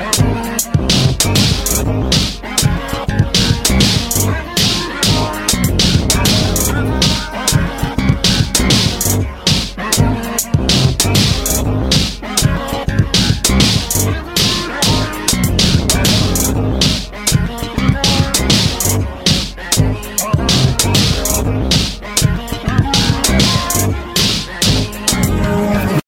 Bye.